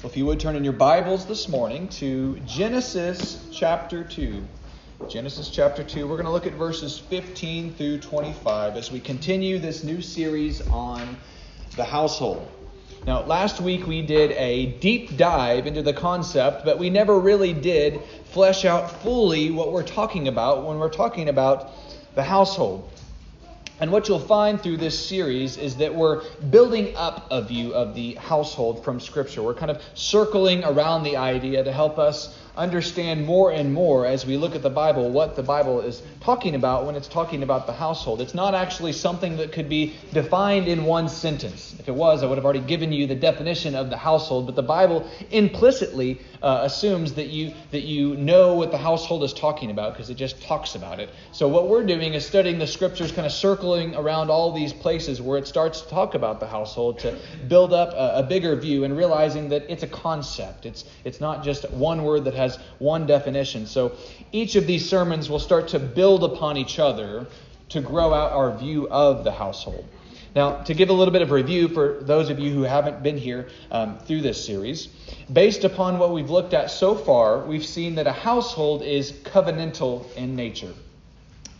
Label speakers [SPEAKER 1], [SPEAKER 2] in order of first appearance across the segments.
[SPEAKER 1] Well, if you would turn in your Bibles this morning to Genesis chapter 2. Genesis chapter 2, we're going to look at verses 15 through 25 as we continue this new series on the household. Now, last week we did a deep dive into the concept, but we never really did flesh out fully what we're talking about when we're talking about the household. And what you'll find through this series is that we're building up a view of the household from Scripture. We're kind of circling around the idea to help us understand more and more as we look at the Bible what the Bible is talking about when it's talking about the household. It's not actually something that could be defined in one sentence. If it was, I would have already given you the definition of the household, but the Bible implicitly uh, assumes that you that you know what the household is talking about because it just talks about it. So what we're doing is studying the scriptures kind of circling around all these places where it starts to talk about the household to build up a, a bigger view and realizing that it's a concept. It's it's not just one word that has has one definition. So each of these sermons will start to build upon each other to grow out our view of the household. Now, to give a little bit of review for those of you who haven't been here um, through this series, based upon what we've looked at so far, we've seen that a household is covenantal in nature.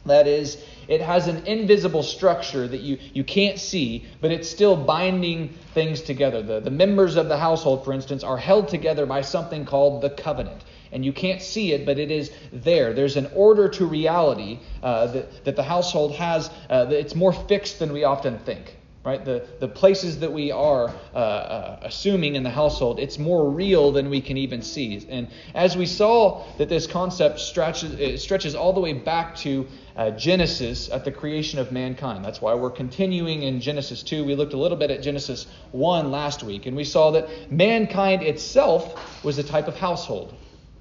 [SPEAKER 1] That is, it has an invisible structure that you, you can't see, but it's still binding things together. The, the members of the household, for instance, are held together by something called the covenant and you can't see it, but it is there. There's an order to reality uh, that, that the household has. Uh, it's more fixed than we often think. Right? The, the places that we are uh, uh, assuming in the household, it's more real than we can even see. And as we saw that this concept stretches, stretches all the way back to uh, Genesis at the creation of mankind. That's why we're continuing in Genesis 2. We looked a little bit at Genesis 1 last week, and we saw that mankind itself was a type of household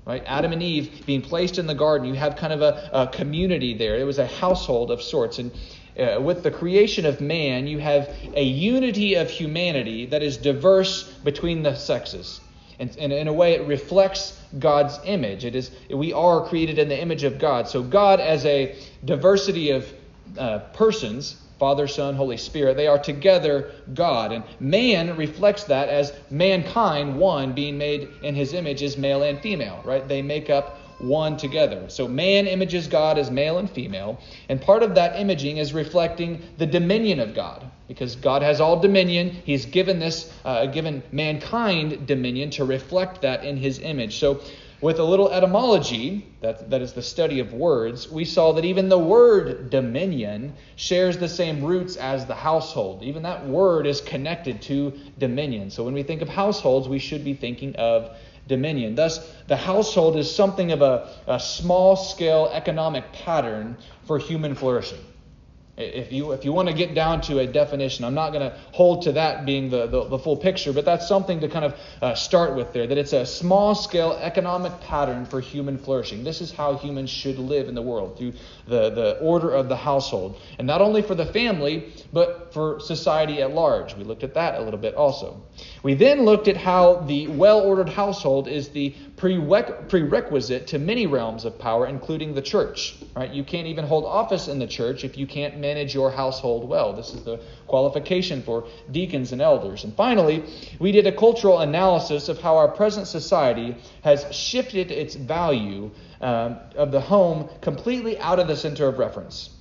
[SPEAKER 1] right? Adam and Eve being placed in the garden, you have kind of a, a community there. It was a household of sorts. And uh, with the creation of man, you have a unity of humanity that is diverse between the sexes. And, and in a way, it reflects God's image. It is we are created in the image of God. So God, as a diversity of uh, persons, Father, Son, Holy Spirit. They are together God. And man reflects that as mankind, one, being made in his image, is male and female, right? They make up one together. So man images God as male and female. And part of that imaging is reflecting the dominion of God. Because God has all dominion, He's given this, uh, given mankind dominion to reflect that in His image. So with a little etymology, that, that is the study of words, we saw that even the word dominion shares the same roots as the household. Even that word is connected to dominion. So when we think of households, we should be thinking of dominion. Thus, the household is something of a, a small scale economic pattern for human flourishing. If you, if you want to get down to a definition, I'm not going to hold to that being the, the, the, full picture, but that's something to kind of uh, start with there that it's a small scale economic pattern for human flourishing. This is how humans should live in the world through the, the order of the household. And not only for the family, but for society at large. We looked at that a little bit also. We then looked at how the well ordered household is the prerequisite to many realms of power, including the church. Right? You can't even hold office in the church if you can't manage your household well. This is the qualification for deacons and elders. And finally, we did a cultural analysis of how our present society has shifted its value um, of the home completely out of the center of reference.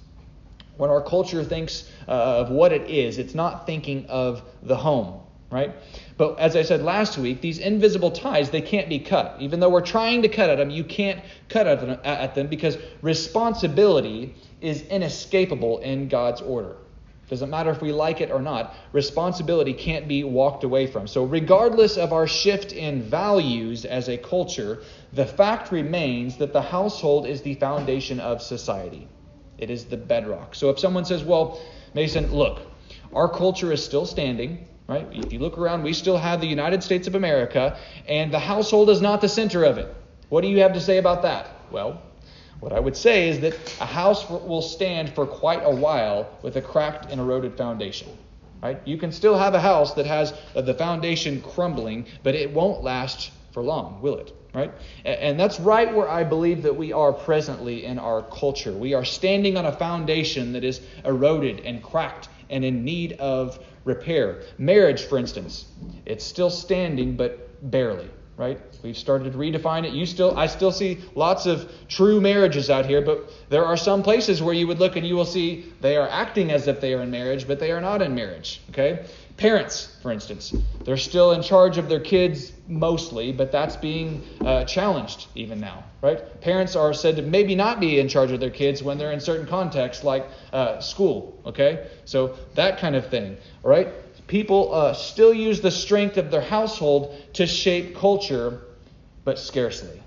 [SPEAKER 1] When our culture thinks uh, of what it is, it's not thinking of the home right? But as I said last week, these invisible ties, they can't be cut. Even though we're trying to cut at them, you can't cut at them because responsibility is inescapable in God's order. Doesn't matter if we like it or not, responsibility can't be walked away from. So, regardless of our shift in values as a culture, the fact remains that the household is the foundation of society. It is the bedrock. So, if someone says, Well, Mason, look, our culture is still standing, Right? If you look around, we still have the United States of America, and the household is not the center of it. What do you have to say about that? Well, what I would say is that a house will stand for quite a while with a cracked and eroded foundation. Right? You can still have a house that has uh, the foundation crumbling, but it won't last for long, will it? Right? And that's right where I believe that we are presently in our culture. We are standing on a foundation that is eroded and cracked and in need of repair. Marriage, for instance, it's still standing, but barely right? We've started to redefine it. You still, I still see lots of true marriages out here, but there are some places where you would look and you will see they are acting as if they are in marriage, but they are not in marriage. Okay? Parents, for instance, they're still in charge of their kids mostly, but that's being uh, challenged even now, right? Parents are said to maybe not be in charge of their kids when they're in certain contexts like uh, school. Okay? So that kind of thing, all right? people uh, still use the strength of their household to shape culture, but scarcely.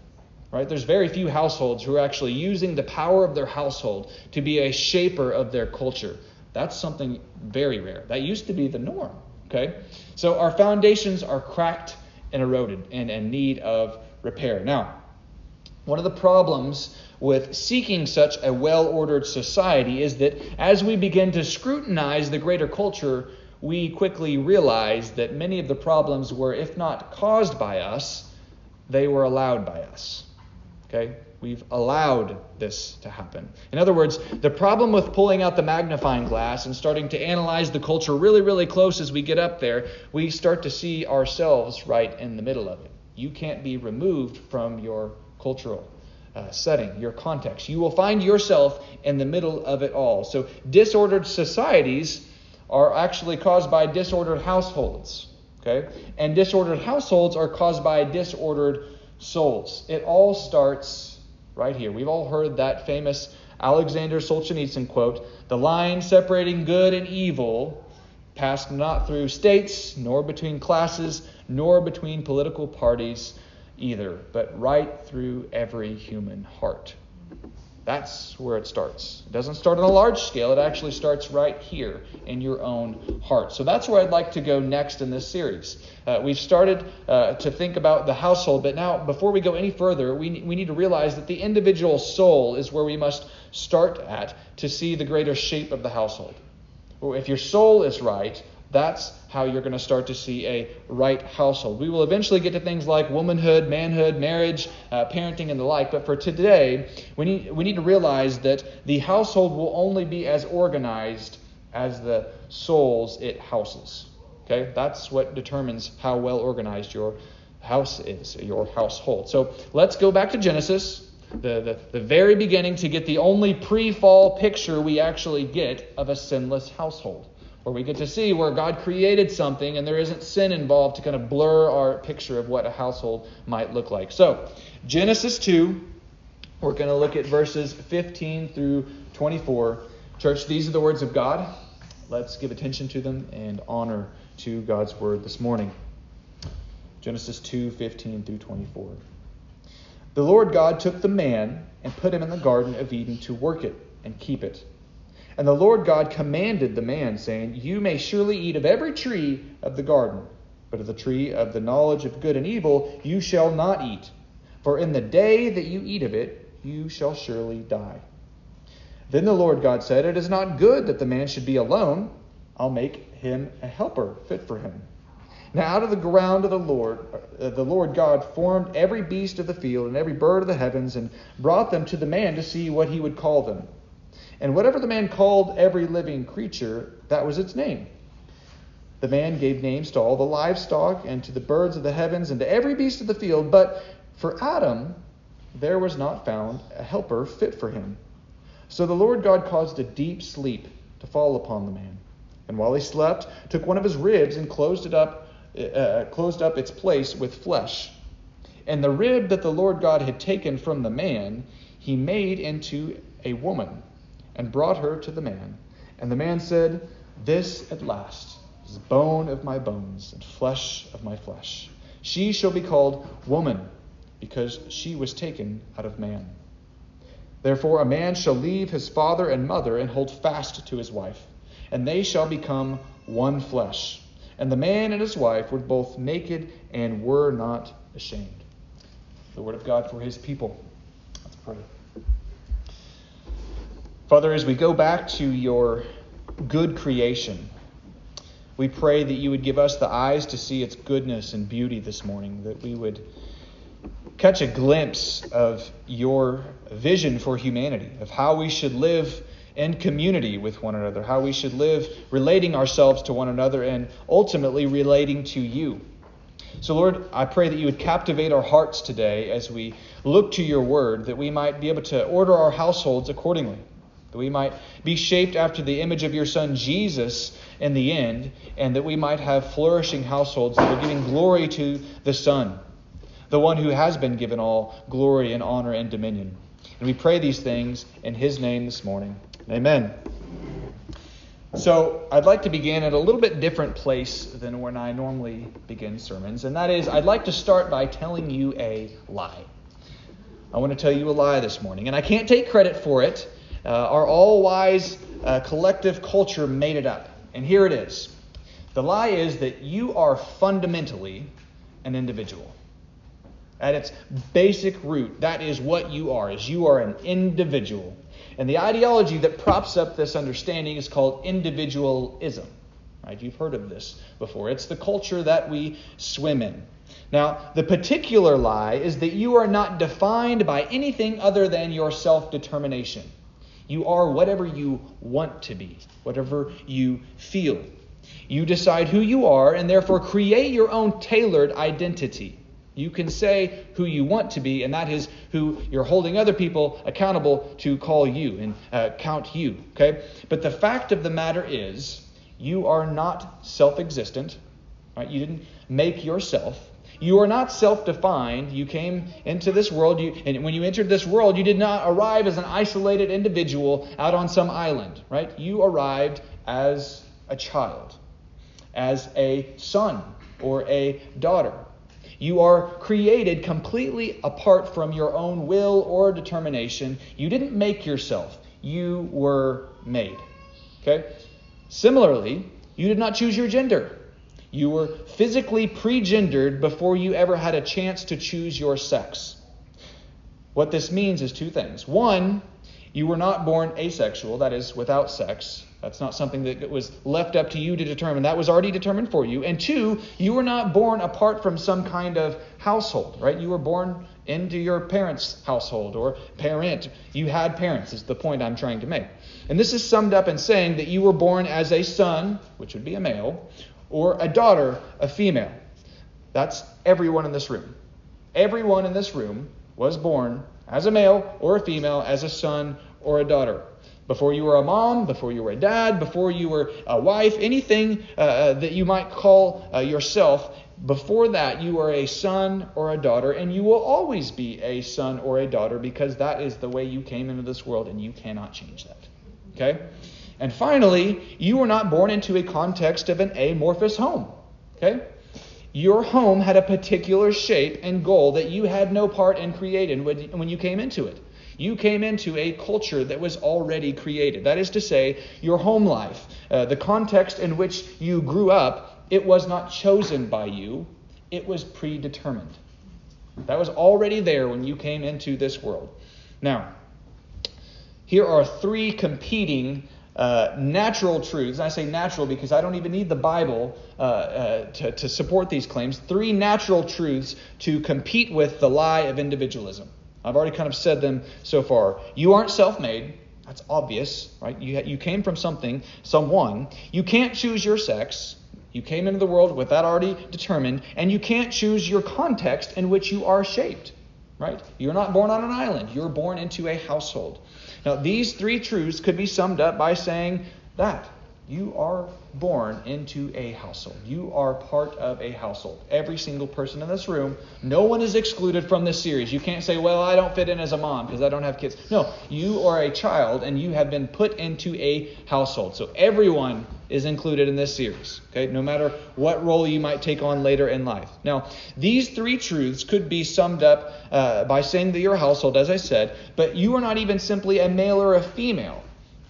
[SPEAKER 1] Right? There's very few households who are actually using the power of their household to be a shaper of their culture. That's something very rare. That used to be the norm. Okay? So our foundations are cracked and eroded and in need of repair. Now, one of the problems with seeking such a well ordered society is that as we begin to scrutinize the greater culture, we quickly realize that many of the problems were, if not caused by us, they were allowed by us. Okay? We've allowed this to happen. In other words, the problem with pulling out the magnifying glass and starting to analyze the culture really, really close as we get up there, we start to see ourselves right in the middle of it. You can't be removed from your cultural uh, setting, your context. You will find yourself in the middle of it all. So, disordered societies are actually caused by disordered households. Okay? And disordered households are caused by disordered souls. It all starts right here. We've all heard that famous Alexander Solzhenitsyn quote The line separating good and evil passed not through states, nor between classes, nor between political parties either, but right through every human heart. That's where it starts. It doesn't start on a large scale, it actually starts right here in your own heart. So that's where I'd like to go next in this series. Uh, we've started uh, to think about the household, but now, before we go any further, we, we need to realize that the individual soul is where we must start at to see the greater shape of the household. If your soul is right, that's how you're going to start to see a right household. We will eventually get to things like womanhood, manhood, marriage, uh, parenting, and the like. But for today, we need, we need to realize that the household will only be as organized as the souls it houses. Okay? That's what determines how well organized your house is, your household. So let's go back to Genesis, the, the, the very beginning, to get the only pre fall picture we actually get of a sinless household where we get to see where God created something and there isn't sin involved to kind of blur our picture of what a household might look like. So, Genesis 2, we're going to look at verses 15 through 24. Church, these are the words of God. Let's give attention to them and honor to God's word this morning. Genesis 2, 15 through 24. The Lord God took the man and put him in the Garden of Eden to work it and keep it. And the Lord God commanded the man, saying, You may surely eat of every tree of the garden, but of the tree of the knowledge of good and evil you shall not eat. For in the day that you eat of it, you shall surely die. Then the Lord God said, It is not good that the man should be alone. I'll make him a helper fit for him. Now out of the ground of the Lord, uh, the Lord God formed every beast of the field and every bird of the heavens and brought them to the man to see what he would call them. And whatever the man called every living creature, that was its name. The man gave names to all the livestock and to the birds of the heavens and to every beast of the field, but for Adam there was not found a helper fit for him. So the Lord God caused a deep sleep to fall upon the man. And while he slept, took one of his ribs and closed it up, uh, closed up its place with flesh. And the rib that the Lord God had taken from the man, he made into a woman and brought her to the man. And the man said, This at last is bone of my bones and flesh of my flesh. She shall be called woman, because she was taken out of man. Therefore, a man shall leave his father and mother and hold fast to his wife, and they shall become one flesh. And the man and his wife were both naked and were not ashamed. The word of God for his people. Let's pray. Father, as we go back to your good creation, we pray that you would give us the eyes to see its goodness and beauty this morning, that we would catch a glimpse of your vision for humanity, of how we should live in community with one another, how we should live relating ourselves to one another, and ultimately relating to you. So, Lord, I pray that you would captivate our hearts today as we look to your word, that we might be able to order our households accordingly, that we might be shaped after the image of your Son Jesus in the end, and that we might have flourishing households that are giving glory to the Son, the one who has been given all glory and honor and dominion. And we pray these things in his name this morning. Amen. So, I'd like to begin at a little bit different place than when I normally begin sermons, and that is, I'd like to start by telling you a lie. I want to tell you a lie this morning, and I can't take credit for it. Uh, our all wise uh, collective culture made it up. And here it is the lie is that you are fundamentally an individual. At its basic root, that is what you are, is you are an individual. And the ideology that props up this understanding is called individualism. Right? You've heard of this before. It's the culture that we swim in. Now, the particular lie is that you are not defined by anything other than your self determination. You are whatever you want to be, whatever you feel. You decide who you are and therefore create your own tailored identity. You can say who you want to be, and that is who you're holding other people accountable to call you and uh, count you. Okay? But the fact of the matter is, you are not self existent. Right? You didn't make yourself. You are not self defined. You came into this world, you, and when you entered this world, you did not arrive as an isolated individual out on some island. Right? You arrived as a child, as a son or a daughter. You are created completely apart from your own will or determination. You didn't make yourself, you were made. Okay? Similarly, you did not choose your gender. You were physically pre-gendered before you ever had a chance to choose your sex. What this means is two things. One, you were not born asexual, that is, without sex. That's not something that was left up to you to determine. That was already determined for you. And two, you were not born apart from some kind of household, right? You were born into your parents' household or parent. You had parents, is the point I'm trying to make. And this is summed up in saying that you were born as a son, which would be a male, or a daughter, a female. That's everyone in this room. Everyone in this room was born as a male or a female, as a son or a daughter. Before you were a mom, before you were a dad, before you were a wife, anything uh, uh, that you might call uh, yourself, before that you are a son or a daughter, and you will always be a son or a daughter because that is the way you came into this world, and you cannot change that. Okay? And finally, you were not born into a context of an amorphous home. Okay? Your home had a particular shape and goal that you had no part in creating when you came into it. You came into a culture that was already created. That is to say, your home life, uh, the context in which you grew up, it was not chosen by you, it was predetermined. That was already there when you came into this world. Now, here are three competing uh, natural truths. And I say natural because I don't even need the Bible uh, uh, to, to support these claims. Three natural truths to compete with the lie of individualism. I've already kind of said them so far. You aren't self made. That's obvious, right? You, you came from something, someone. You can't choose your sex. You came into the world with that already determined. And you can't choose your context in which you are shaped, right? You're not born on an island. You're born into a household. Now, these three truths could be summed up by saying that you are born into a household. You are part of a household. Every single person in this room, no one is excluded from this series. You can't say, well, I don't fit in as a mom because I don't have kids. No, you are a child and you have been put into a household. So everyone is included in this series, okay? No matter what role you might take on later in life. Now, these three truths could be summed up uh, by saying that you're a household, as I said, but you are not even simply a male or a female.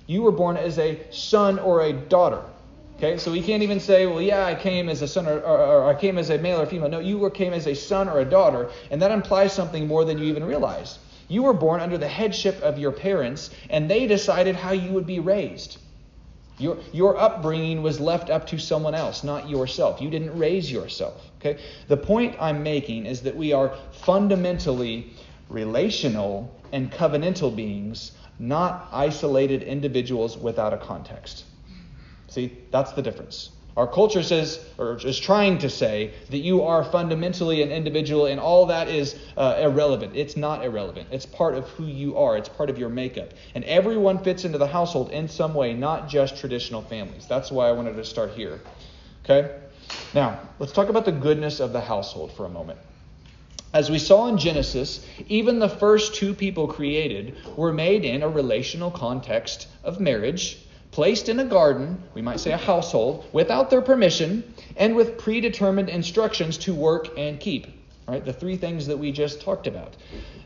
[SPEAKER 1] You were born as a son or a daughter. Okay, so we can't even say, well, yeah, I came as a son or, or, or, I came as a male or female. No, you were, came as a son or a daughter, and that implies something more than you even realize. You were born under the headship of your parents, and they decided how you would be raised. Your, your upbringing was left up to someone else, not yourself. You didn't raise yourself. Okay? The point I'm making is that we are fundamentally relational and covenantal beings not isolated individuals without a context. See, that's the difference. Our culture says, or is trying to say, that you are fundamentally an individual and all that is uh, irrelevant. It's not irrelevant. It's part of who you are, it's part of your makeup. And everyone fits into the household in some way, not just traditional families. That's why I wanted to start here. Okay? Now, let's talk about the goodness of the household for a moment. As we saw in Genesis, even the first two people created were made in a relational context of marriage placed in a garden, we might say a household, without their permission and with predetermined instructions to work and keep. Right? The three things that we just talked about.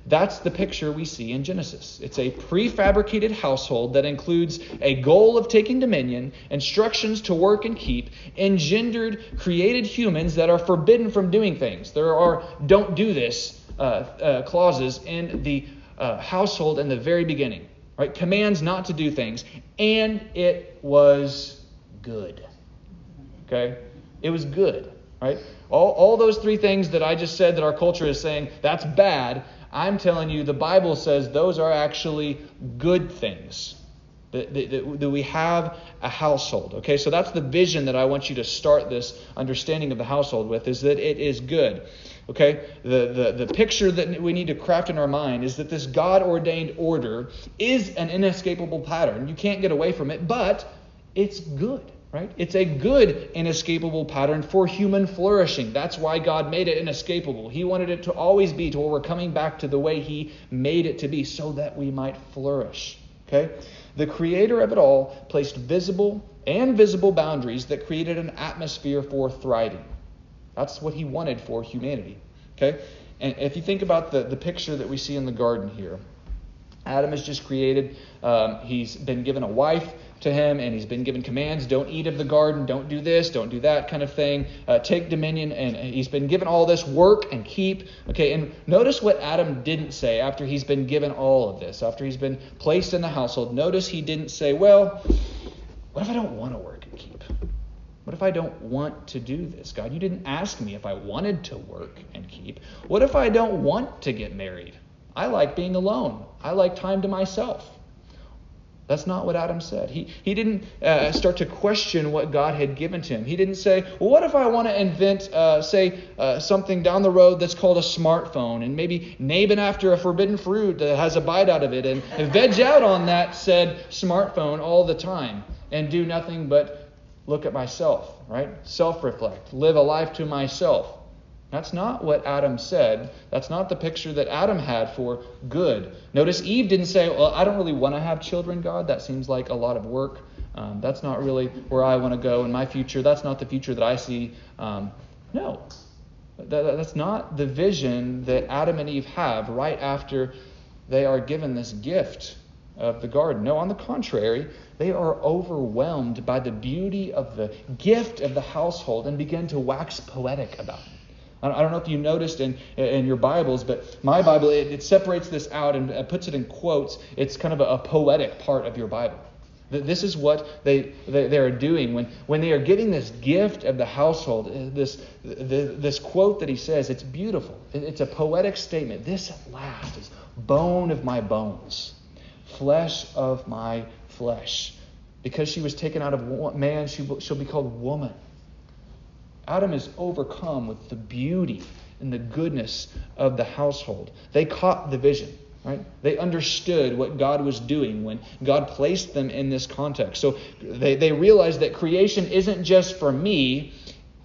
[SPEAKER 1] That's the picture we see in Genesis. It's a prefabricated household that includes a goal of taking dominion, instructions to work and keep, engendered created humans that are forbidden from doing things. There are don't do this uh, uh, clauses in the uh, household in the very beginning right? Commands not to do things. And it was good. Okay? It was good, right? All, all those three things that I just said that our culture is saying, that's bad. I'm telling you, the Bible says those are actually good things. That, that, we have a household. Okay, so that's the vision that I want you to start this understanding of the household with is that it is good. Okay? The, the, the picture that we need to craft in our mind is that this God ordained order is an inescapable pattern. You can't get away from it, but it's good, right? It's a good inescapable pattern for human flourishing. That's why God made it inescapable. He wanted it to always be to where we're coming back to the way He made it to be so that we might flourish. Okay? The creator of it all placed visible and visible boundaries that created an atmosphere for thriving. That's what he wanted for humanity. Okay? And if you think about the, the picture that we see in the garden here, Adam is just created. Um, he's been given a wife to him, and he's been given commands don't eat of the garden, don't do this, don't do that kind of thing, uh, take dominion. And he's been given all this work and keep. Okay, and notice what Adam didn't say after he's been given all of this, after he's been placed in the household. Notice he didn't say, well, what if I don't want to work and keep? What if I don't want to do this? God, you didn't ask me if I wanted to work and keep. What if I don't want to get married? I like being alone. I like time to myself. That's not what Adam said. He, he didn't uh, start to question what God had given to him. He didn't say, well, what if I want to invent, uh, say, uh, something down the road that's called a smartphone and maybe name it after a forbidden fruit that has a bite out of it and, and veg out on that said smartphone all the time and do nothing but look at myself, right? Self reflect, live a life to myself. That's not what Adam said. That's not the picture that Adam had for good. Notice Eve didn't say, Well, I don't really want to have children, God. That seems like a lot of work. Um, that's not really where I want to go in my future. That's not the future that I see. Um, no. That, that's not the vision that Adam and Eve have right after they are given this gift of the garden. No, on the contrary, they are overwhelmed by the beauty of the gift of the household and begin to wax poetic about it. I don't know if you noticed in, in your Bibles, but my Bible, it, it separates this out and puts it in quotes. It's kind of a, a poetic part of your Bible. This is what they, they, they, are doing when, when they are getting this gift of the household. Uh, this, this quote that he says, it's beautiful. It's a poetic statement. This at last is bone of my bones, flesh of my flesh. Because she was taken out of man, she, she'll be called woman. Adam is overcome with the beauty and the goodness of the household. They caught the vision, right? They understood what God was doing when God placed them in this context. So they, they realized that creation isn't just for me,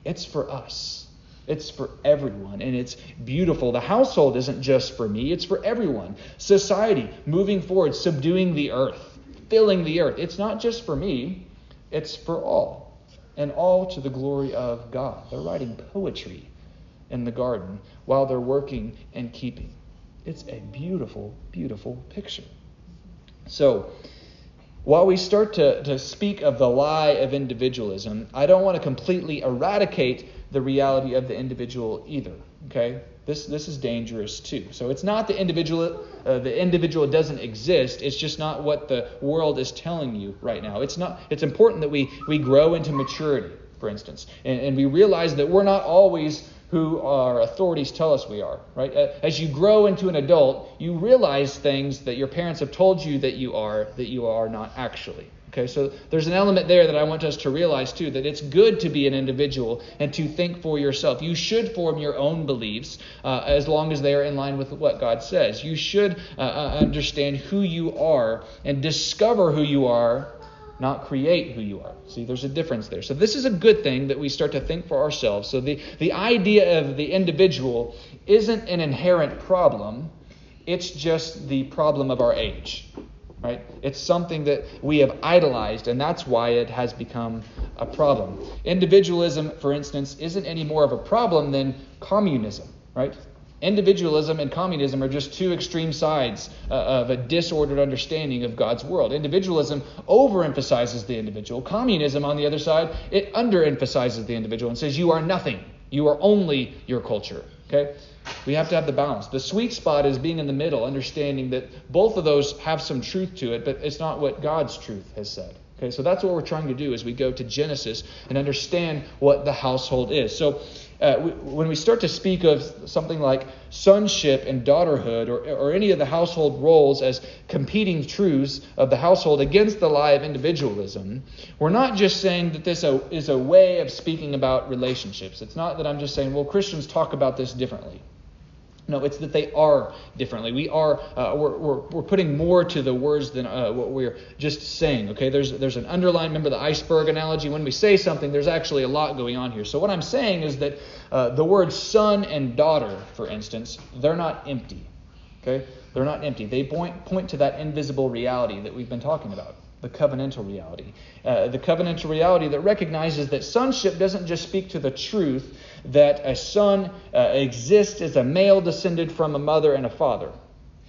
[SPEAKER 1] it's for us. It's for everyone, and it's beautiful. The household isn't just for me, it's for everyone. Society, moving forward, subduing the earth filling the earth. It's not just for me, it's for all, and all to the glory of God. They're writing poetry in the garden while they're working and keeping. It's a beautiful, beautiful picture. So, while we start to, to speak of the lie of individualism, I don't want to completely eradicate the reality of the individual either. Okay? This, this is dangerous too. So it's not the individual, uh, the individual doesn't exist. It's just not what the world is telling you right now. It's not. It's important that we we grow into maturity, for instance, and, and we realize that we're not always who our authorities tell us we are. Right? As you grow into an adult, you realize things that your parents have told you that you are that you are not actually. Okay, so there's an element there that I want us to realize too that it's good to be an individual and to think for yourself. You should form your own beliefs uh, as long as they are in line with what God says. You should uh, uh understand who you are and discover who you are not create who you are. See, there's a difference there. So this is a good thing that we start to think for ourselves. So the, the idea of the individual isn't an inherent problem, it's just the problem of our age. Right? It's something that we have idolized, and that's why it has become a problem. Individualism, for instance, isn't any more of a problem than communism, right? Individualism and communism are just two extreme sides uh, of a disordered understanding of God's world. Individualism overemphasizes the individual. Communism, on the other side, it underemphasizes the individual and says, You are nothing. You are only your culture. Okay? We have to have the balance. The sweet spot is being in the middle, understanding that both of those have some truth to it, but it's not what God's truth has said. Okay, so that's what we're trying to do as we go to Genesis and understand what the household is. So uh, we, when we start to speak of something like sonship and daughterhood or, or any of the household roles as competing truths of the household against the lie of individualism, we're not just saying that this is a way of speaking about relationships. It's not that I'm just saying, well, Christians talk about this differently. No, it's that they are differently. We are uh, we're, we're, we're, putting more to the words than uh, what we're just saying. Okay, there's there's an underline. Remember the iceberg analogy. When we say something, there's actually a lot going on here. So what I'm saying is that uh, the words son and daughter, for instance, they're not empty. Okay, they're not empty. They point point to that invisible reality that we've been talking about the covenantal reality. Uh, the covenantal reality that recognizes that sonship doesn't just speak to the truth that a son uh, exists as a male descended from a mother and a father.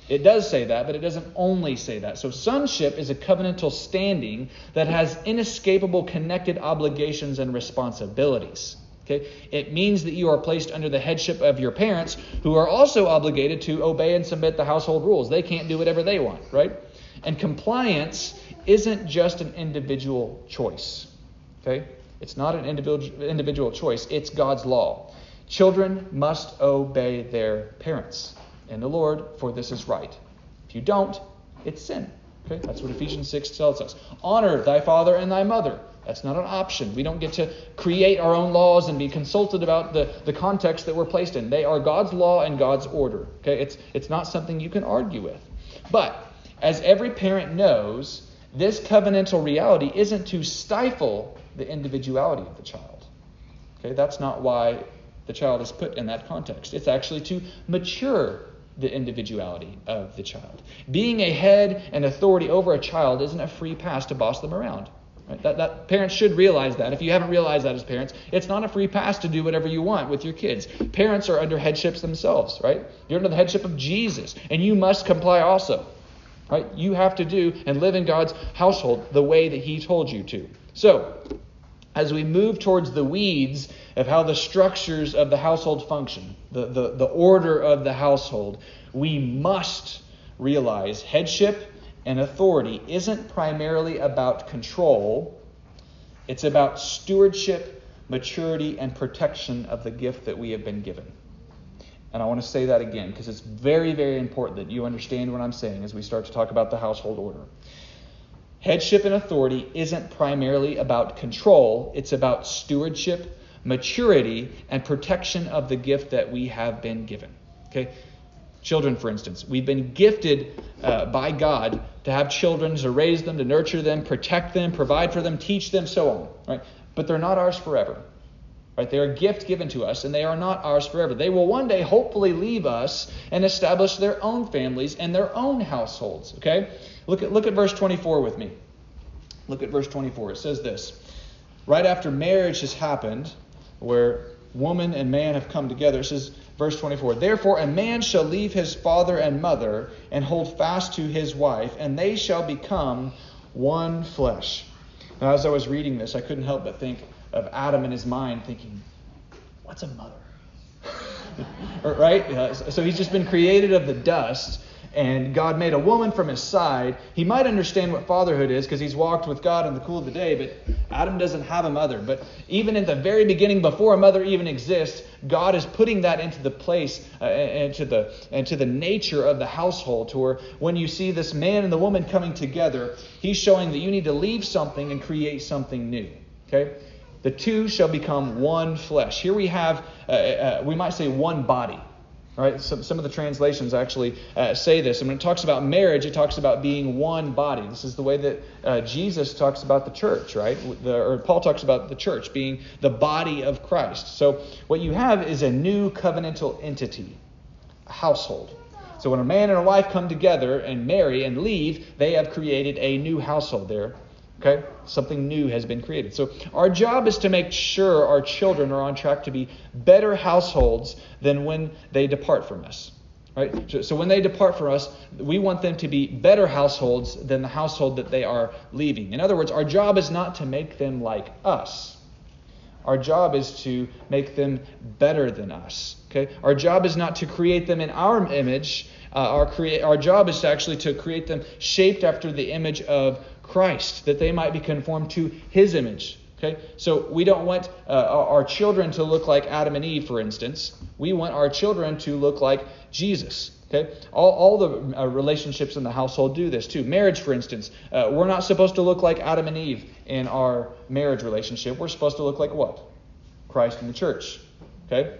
[SPEAKER 1] It does say that, but it doesn't only say that. So, sonship is a covenantal standing that has inescapable connected obligations and responsibilities. Okay? It means that you are placed under the headship of your parents, who are also obligated to obey and submit the household rules. They can't do whatever they want, right? And compliance isn't just an individual choice. Okay? It's not an individual, individual choice, it's God's law. Children must obey their parents in the Lord, for this is right. If you don't, it's sin. Okay? That's what Ephesians 6 tells us. Honor thy father and thy mother. That's not an option. We don't get to create our own laws and be consulted about the, the context that we're placed in. They are God's law and God's order. Okay? It's, it's not something you can argue with. But as every parent knows, this covenantal reality isn't to stifle the individuality of the child. Okay, that's not why the child is put in that context. It's actually to mature the individuality of the child. Being a head and authority over a child isn't a free pass to boss them around. Right? That, that parents should realize that. If you haven't realized that as parents, it's not a free pass to do whatever you want with your kids. Parents are under headships themselves, right? You're under the headship of Jesus, and you must comply also. Right? You have to do and live in God's household the way that He told you to. So, as we move towards the weeds of how the structures of the household function, the, the, the order of the household, we must realize headship and authority isn't primarily about control, it's about stewardship, maturity, and protection of the gift that we have been given. And I want to say that again because it's very, very important that you understand what I'm saying as we start to talk about the household order. Headship and authority isn't primarily about control, it's about stewardship, maturity, and protection of the gift that we have been given. Okay? Children, for instance, we've been gifted uh, by God to have children, to raise them, to nurture them, protect them, provide for them, teach them, so on. Right? But they're not ours forever. Right? They're a gift given to us, and they are not ours forever. They will one day hopefully leave us and establish their own families and their own households. Okay? Look at, look at verse 24 with me. Look at verse 24. It says this Right after marriage has happened, where woman and man have come together, it says, verse 24, Therefore a man shall leave his father and mother and hold fast to his wife, and they shall become one flesh. Now, as I was reading this, I couldn't help but think of Adam in his mind thinking, what's a mother? right? Uh, so he's just been created of the dust. and God made a woman from his side, he might understand what fatherhood is because he's walked with God in the cool of the day, but Adam doesn't have a mother. But even in the very beginning, before a mother even exists, God is putting that into the place, uh, into, the, into the nature of the household, to where when you see this man and the woman coming together, he's showing that you need to leave something and create something new. Okay? The two shall become one flesh. Here we have, uh, uh, we might say, one body. Right? Some, some of the translations actually uh, say this. And when it talks about marriage, it talks about being one body. This is the way that uh, Jesus talks about the church, right? The, or Paul talks about the church being the body of Christ. So what you have is a new covenantal entity, a household. So when a man and a wife come together and marry and leave, they have created a new household there Okay? Something new has been created. So our job is to make sure our children are on track to be better households than when they depart from us. Right? So when they depart from us, we want them to be better households than the household that they are leaving. In other words, our job is not to make them like us. Our job is to make them better than us. Okay? Our job is not to create them in our image. Uh, our, crea- our job is actually to create them shaped after the image of Christ, that they might be conformed to his image. Okay? So we don't want uh, our children to look like Adam and Eve, for instance. We want our children to look like Jesus. Okay? All, all the uh, relationships in the household do this too. Marriage, for instance, uh, we're not supposed to look like Adam and Eve in our marriage relationship. We're supposed to look like what? Christ and the church. Okay?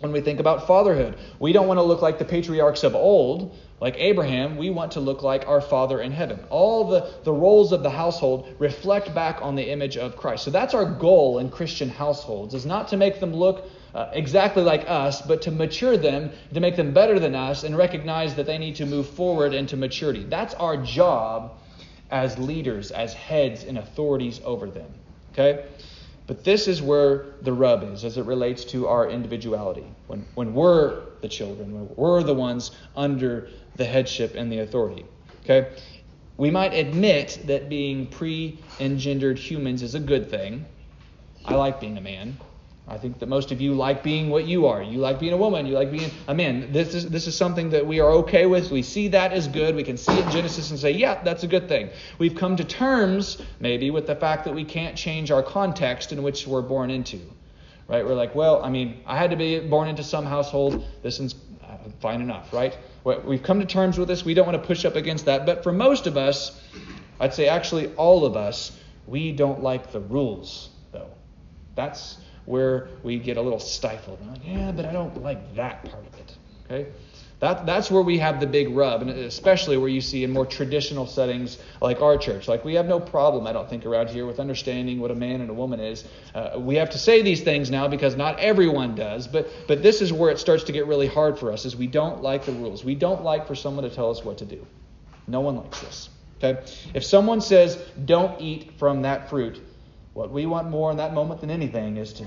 [SPEAKER 1] When we think about fatherhood, we don't want to look like the patriarchs of old, like Abraham, we want to look like our Father in heaven. All the, the roles of the household reflect back on the image of Christ. So that's our goal in Christian households, is not to make them look uh, exactly like us, but to mature them, to make them better than us, and recognize that they need to move forward into maturity. That's our job as leaders, as heads and authorities over them. Okay? But this is where the rub is as it relates to our individuality. When, when we're the children, when we're the ones under the headship and the authority. Okay? We might admit that being pre engendered humans is a good thing. I like being a man. I think that most of you like being what you are. You like being a woman. You like being a man. This is, this is something that we are okay with. We see that as good. We can see it in Genesis and say, yeah, that's a good thing. We've come to terms, maybe, with the fact that we can't change our context in which we're born into. Right? We're like, well, I mean, I had to be born into some household. This is uh, fine enough, right? We've come to terms with this. We don't want to push up against that. But for most of us, I'd say actually all of us, we don't like the rules, though. That's where we get a little stifled. Like, yeah, but I don't like that part of it. Okay? That, that's where we have the big rub, and especially where you see in more traditional settings like our church. Like, we have no problem, I don't think, around here with understanding what a man and a woman is. Uh, we have to say these things now because not everyone does, but, but this is where it starts to get really hard for us, is we don't like the rules. We don't like for someone to tell us what to do. No one likes this. Okay? If someone says, don't eat from that fruit, what we want more in that moment than anything is to,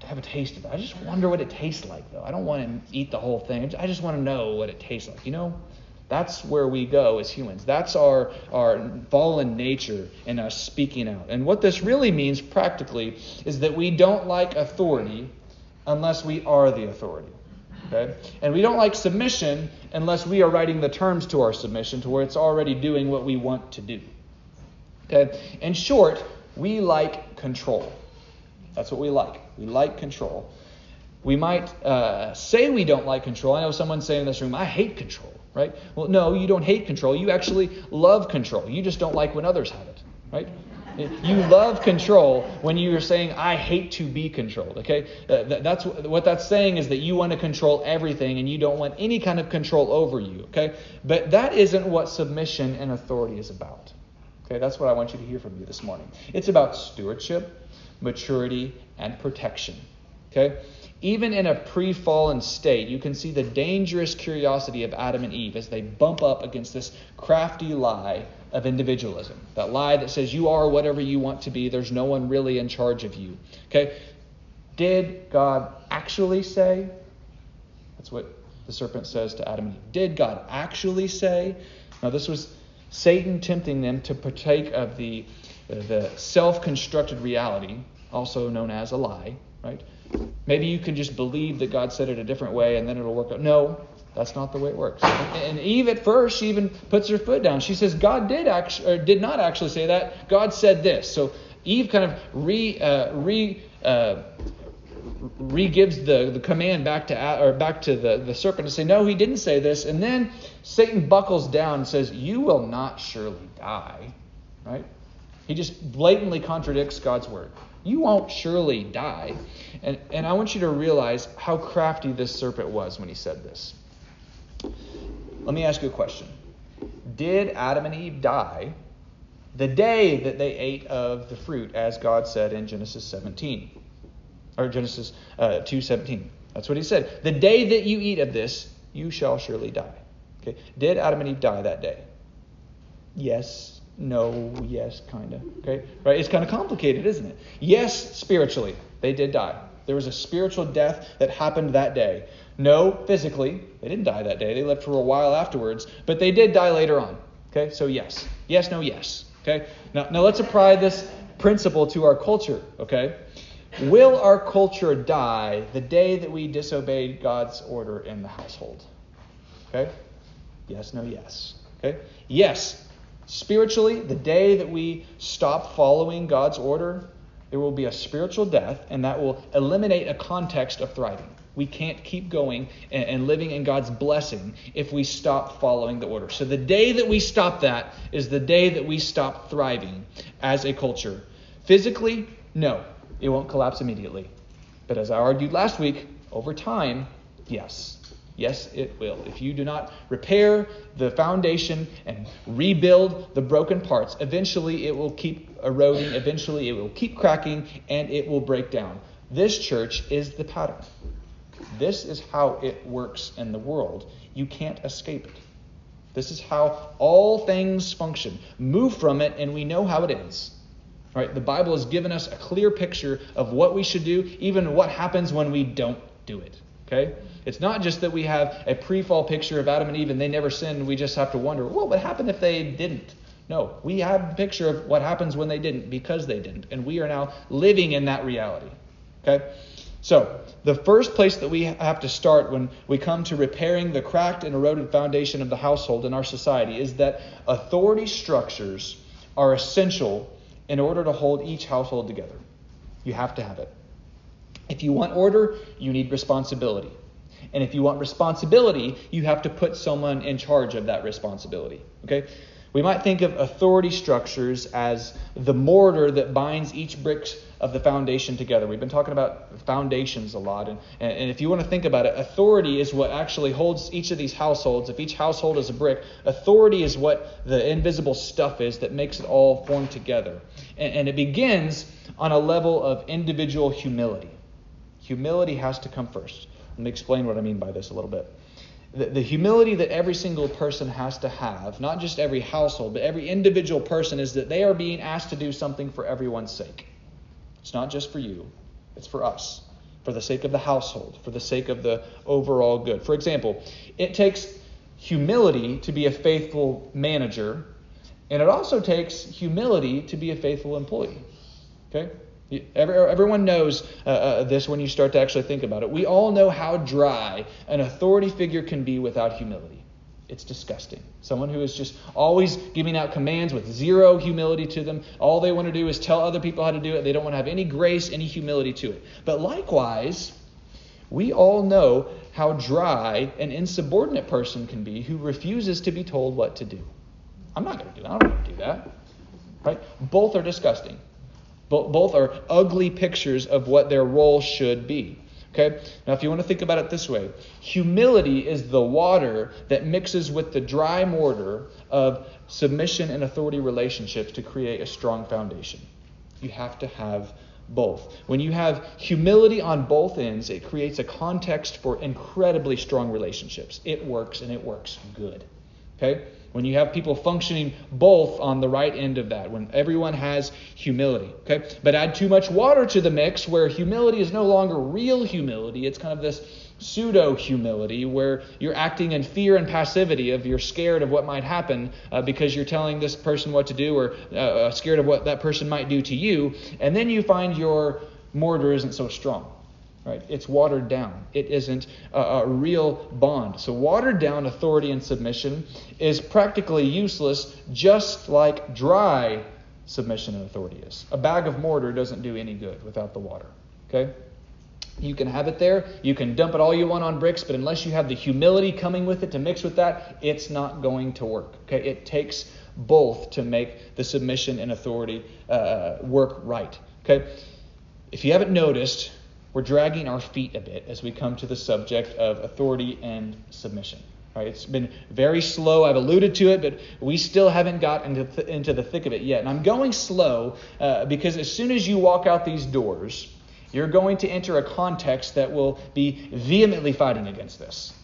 [SPEAKER 1] to have a taste of it. I just wonder what it tastes like, though. I don't want to eat the whole thing. I just want to know what it tastes like. You know, that's where we go as humans. That's our, our fallen nature in us speaking out. And what this really means practically is that we don't like authority unless we are the authority. Okay? And we don't like submission unless we are writing the terms to our submission to where it's already doing what we want to do. Okay? In short, we like control. That's what we like. We like control. We might uh, say we don't like control. I know someone saying in this room, I hate control, right? Well, no, you don't hate control. You actually love control. You just don't like when others have it, right? You love control when you're saying, I hate to be controlled, okay? Uh, that's what that's saying is that you want to control everything and you don't want any kind of control over you, okay? But that isn't what submission and authority is about. Okay, that's what I want you to hear from you this morning. It's about stewardship, maturity, and protection. Okay? Even in a pre fallen state, you can see the dangerous curiosity of Adam and Eve as they bump up against this crafty lie of individualism. That lie that says you are whatever you want to be, there's no one really in charge of you. Okay? Did God actually say? That's what the serpent says to Adam and Eve. Did God actually say? Now, this was Satan tempting them to partake of the, the self constructed reality, also known as a lie, right? Maybe you can just believe that God said it a different way and then it'll work out. No, That's not the way it works. And Eve at first, she even puts her foot down. She says, God did actually, or did not actually say that. God said this. So Eve kind of re, uh, re, uh, re gives the, the command back to or back to the, the serpent to say, no, he didn't say this. And then Satan buckles down and says, you will not surely die. Right? He just blatantly contradicts God's word. You won't surely die. And, and I want you to realize how crafty this serpent was when he said this. Let me ask you a question. Did Adam and Eve die the day that they ate of the fruit, as God said in Genesis 17? Or Genesis uh, 2.17. That's what he said. The day that you eat of this, you shall surely die. Okay. Did Adam and Eve die that day? Yes, no, yes, kind of. Okay? Right? It's kind of complicated, isn't it? Yes, spiritually, they did die. There was a spiritual death that happened that day. No, physically, they didn't die that day. They lived for a while afterwards, but they did die later on. Okay? So yes. Yes, no, yes. Okay? Now, now let's apply this principle to our culture, okay? Will our culture die the day that we disobeyed God's order in the household? Okay? Yes, no, yes. Okay? Yes, spiritually, the day that we stop following God's order, there will be a spiritual death, and that will eliminate a context of thriving. We can't keep going and, living in God's blessing if we stop following the order. So the day that we stop that is the day that we stop thriving as a culture. Physically, no, it won't collapse immediately. But as I argued last week, over time, yes. Yes, it will. If you do not repair the foundation and rebuild the broken parts, eventually it will keep eroding, eventually it will keep cracking, and it will break down. This church is the pattern. This is how it works in the world. You can't escape it. This is how all things function. Move from it, and we know how it ends. Right? The Bible has given us a clear picture of what we should do, even what happens when we don't do it. Okay? It's not just that we have a pre-fall picture of Adam and Eve and they never sinned. We just have to wonder, well, what would happen if they didn't? No, we have a picture of what happens when they didn't because they didn't. And we are now living in that reality. Okay? So, the first place that we have to start when we come to repairing the cracked and eroded foundation of the household in our society is that authority structures are essential in order to hold each household together. You have to have it. If you want order, you need responsibility. And if you want responsibility, you have to put someone in charge of that responsibility. Okay? We might think of authority structures as the mortar that binds each brick of the foundation together. We've been talking about foundations a lot. And, and if you want to think about it, authority is what actually holds each of these households. If each household is a brick, authority is what the invisible stuff is that makes it all form together. And, and it begins on a level of individual humility. Humility has to come first. Let me explain what I mean by this a little bit the, the humility that every single person has to have, not just every household, but every individual person, is that they are being asked to do something for everyone's sake. It's not just for you, it's for us, for the sake of the household, for the sake of the overall good. For example, it takes humility to be a faithful manager, and it also takes humility to be a faithful employee. Okay? Everyone knows uh, uh, this when you start to actually think about it. We all know how dry an authority figure can be without humility. It's disgusting. Someone who is just always giving out commands with zero humility to them. All they want to do is tell other people how to do it. They don't want to have any grace, any humility to it. But likewise, we all know how dry an insubordinate person can be who refuses to be told what to do. I'm not going to do that. I don't want to do that. Right? Both are disgusting. Both are ugly pictures of what their role should be. Okay? Now, if you want to think about it this way, humility is the water that mixes with the dry mortar of submission and authority relationships to create a strong foundation. You have to have both. When you have humility on both ends, it creates a context for incredibly strong relationships. It works and it works good. Okay? When you have people functioning both on the right end of that, when everyone has humility. Okay? But add too much water to the mix where humility is no longer real humility, it's kind of this pseudo humility where you're acting in fear and passivity of you're scared of what might happen uh, because you're telling this person what to do or uh, uh, scared of what that person might do to you and then you find your mortar isn't so strong Right? It's watered down. It isn't a, a real bond. So, watered down authority and submission is practically useless, just like dry submission and authority is. A bag of mortar doesn't do any good without the water. Okay? You can have it there. You can dump it all you want on bricks, but unless you have the humility coming with it to mix with that, it's not going to work. Okay? It takes both to make the submission and authority uh, work right. Okay? If you haven't noticed, we're dragging our feet a bit as we come to the subject of authority and submission. Right? It's been very slow. I've alluded to it, but we still haven't got into, th- into the thick of it yet. And I'm going slow uh, because as soon as you walk out these doors, you're going to enter a context that will be vehemently fighting against this.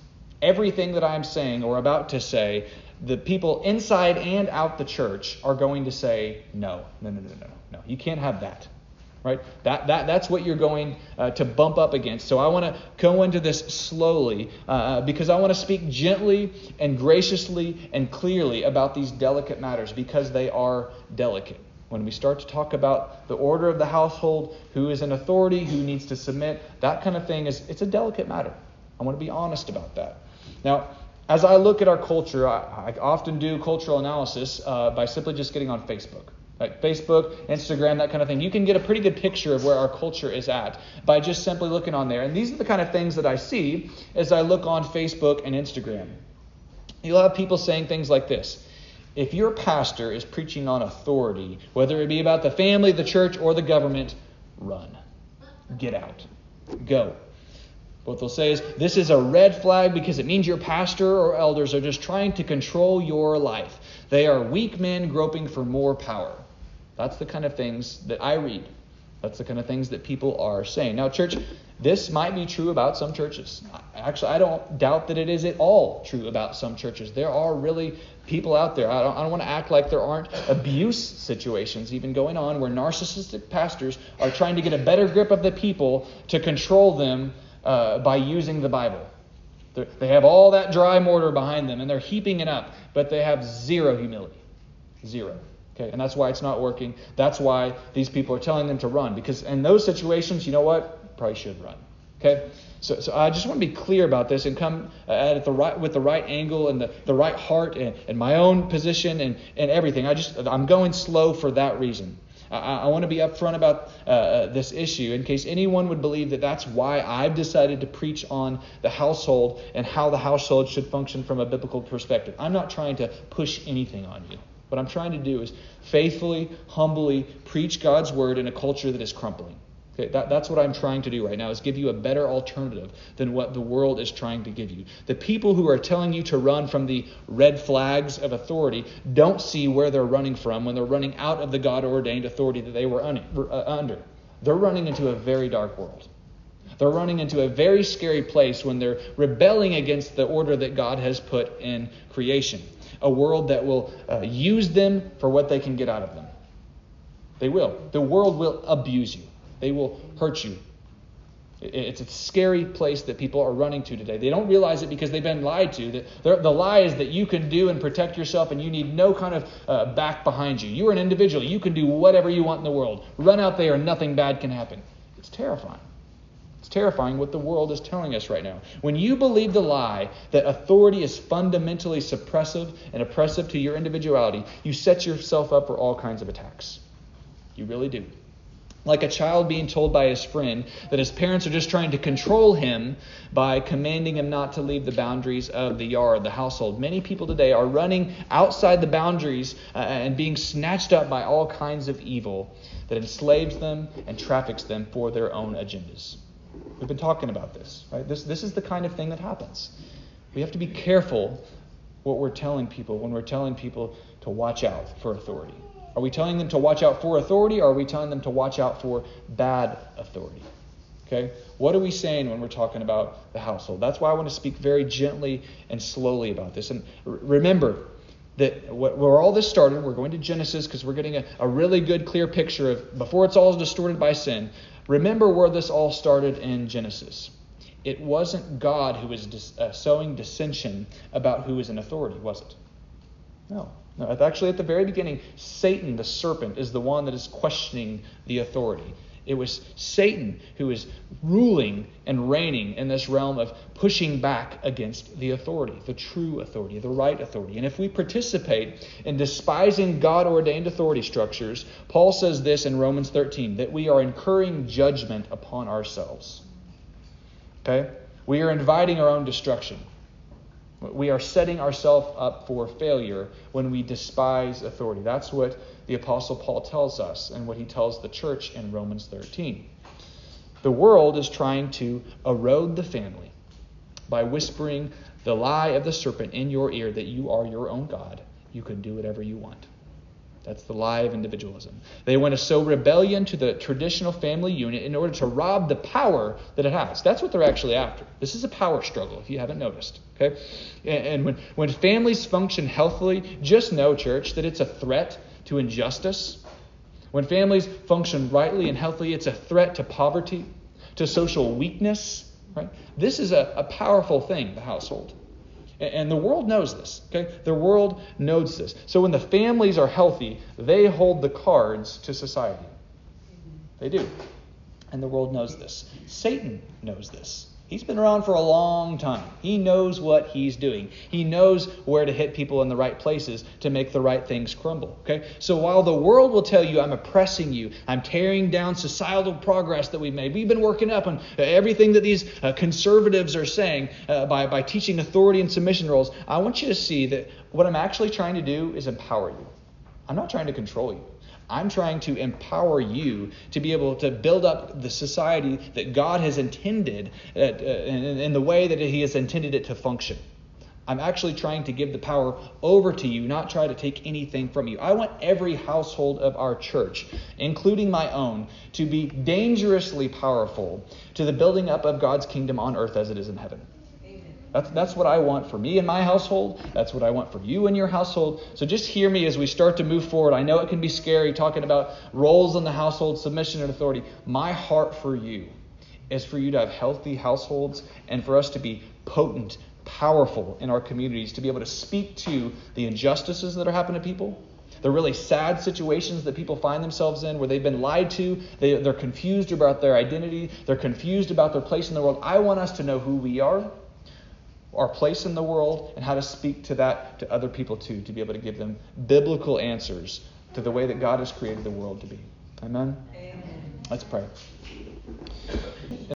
[SPEAKER 1] Everything that I'm saying or about to say, the people inside and out the church are going to say, no, no, no, no, no, no. You can't have that right? That, that, that's what you're going uh, to bump up against. So I want to go into this slowly uh, uh because I want to speak gently and graciously and clearly about these delicate matters because they are delicate. When we start to talk about the order of the household, who is in authority, who needs to submit, that kind of thing is it's a delicate matter. I want to be honest about that. Now, as I look at our culture, I, I often do cultural analysis uh, by simply just getting on Facebook like Facebook, Instagram, that kind of thing. You can get a pretty good picture of where our culture is at by just simply looking on there. And these are the kind of things that I see as I look on Facebook and Instagram. You'll have people saying things like this. If your pastor is preaching on authority, whether it be about the family, the church, or the government, run. Get out. Go. What they'll say is, this is a red flag because it means your pastor or elders are just trying to control your life. They are weak men groping for more power. That's the kind of things that I read. That's the kind of things that people are saying. Now, church, this might be true about some churches. Actually, I don't doubt that it is at all true about some churches. There are really people out there. I don't, I don't want to act like there aren't abuse situations even going on where narcissistic pastors are trying to get a better grip of the people to control them uh, by using the Bible. They're, they have all that dry mortar behind them and they're heaping it up, but they have zero humility. Zero. Okay, and that's why it's not working. That's why these people are telling them to run. Because in those situations, you know what? Probably should run. Okay? So, so I just want to be clear about this and come at it the right with the right angle and the, the right heart and, and my own position and, and everything. I just I'm going slow for that reason. I, I want to be upfront about uh, uh, this issue in case anyone would believe that that's why I've decided to preach on the household and how the household should function from a biblical perspective. I'm not trying to push anything on you. What I'm trying to do is faithfully, humbly preach God's word in a culture that is crumbling. Okay, that, that's what I'm trying to do right now is give you a better alternative than what the world is trying to give you. The people who are telling you to run from the red flags of authority don't see where they're running from when they're running out of the God ordained authority that they were un, uh, under. They're running into a very dark world. They're running into a very scary place when they're rebelling against the order that God has put in creation a world that will uh, use them for what they can get out of them. They will. The world will abuse you, they will hurt you. It's a scary place that people are running to today. They don't realize it because they've been lied to. The lie is that you can do and protect yourself and you need no kind of uh, back behind you. You're an individual. You can do whatever you want in the world. Run out there and nothing bad can happen. It's terrifying terrifying what the world is telling us right now. When you believe the lie that authority is fundamentally suppressive and oppressive to your individuality, you set yourself up for all kinds of attacks. You really do. Like a child being told by his friend that his parents are just trying to control him by commanding him not to leave the boundaries of the yard, the household. Many people today are running outside the boundaries uh, and being snatched up by all kinds of evil that enslaves them and traffics them for their own agendas. We've been talking about this, right? This, this is the kind of thing that happens. We have to be careful what we're telling people when we're telling people to watch out for authority. Are we telling them to watch out for authority or are we telling them to watch out for bad authority? Okay? What are we saying when we're talking about the household? That's why I want to speak very gently and slowly about this. And remember that where all this started, we're going to Genesis because we're getting a, a really good, clear picture of before it's all distorted by sin. Remember where this all started in Genesis. It wasn't God who was dis- uh, sowing dissension about who is in authority, was it? No. No, actually, at the very beginning, Satan, the serpent, is the one that is questioning the authority. It was Satan who is ruling and reigning in this realm of pushing back against the authority, the true authority, the right authority. And if we participate in despising God ordained authority structures, Paul says this in Romans 13 that we are incurring judgment upon ourselves. Okay? We are inviting our own destruction. We are setting ourselves up for failure when we despise authority. That's what the Apostle Paul tells us and what he tells the church in Romans 13. The world is trying to erode the family by whispering the lie of the serpent in your ear that you are your own God. You can do whatever you want. That's the lie of individualism. They want to sow rebellion to the traditional family unit in order to rob the power that it has. That's what they're actually after. This is a power struggle, if you haven't noticed. Okay? And when, when families function healthily, just know, church, that it's a threat to injustice. When families function rightly and healthily, it's a threat to poverty, to social weakness. Right? This is a, a powerful thing, the household. And the world knows this. Okay? The world knows this. So when the families are healthy, they hold the cards to society. They do. And the world knows this. Satan knows this. He's been around for a long time. He knows what he's doing. He knows where to hit people in the right places to make the right things crumble. Okay? So while the world will tell you, I'm oppressing you, I'm tearing down societal progress that we've made, we've been working up on everything that these uh, conservatives are saying uh, by, by teaching authority and submission roles, I want you to see that what I'm actually trying to do is empower you. I'm not trying to control you. I'm trying to empower you to be able to build up the society that God has intended uh, uh, in, in the way that He has intended it to function. I'm actually trying to give the power over to you, not try to take anything from you. I want every household of our church, including my own, to be dangerously powerful to the building up of God's kingdom on earth as it is in heaven. That's, that's what I want for me and my household. That's what I want for you and your household. So just hear me as we start to move forward. I know it can be scary talking about roles in the household, submission and authority. My heart for you is for you to have healthy households and for us to be potent, powerful in our communities, to be able to speak to the injustices that are happening to people, the really sad situations that people find themselves in where they've been lied to, they, they're confused about their identity, they're confused about their place in the world. I want us to know who we are our place in the world and how to speak to that to other people too, to be able to give them biblical answers to the way that God has created the world to be. Amen? Amen. Let's pray.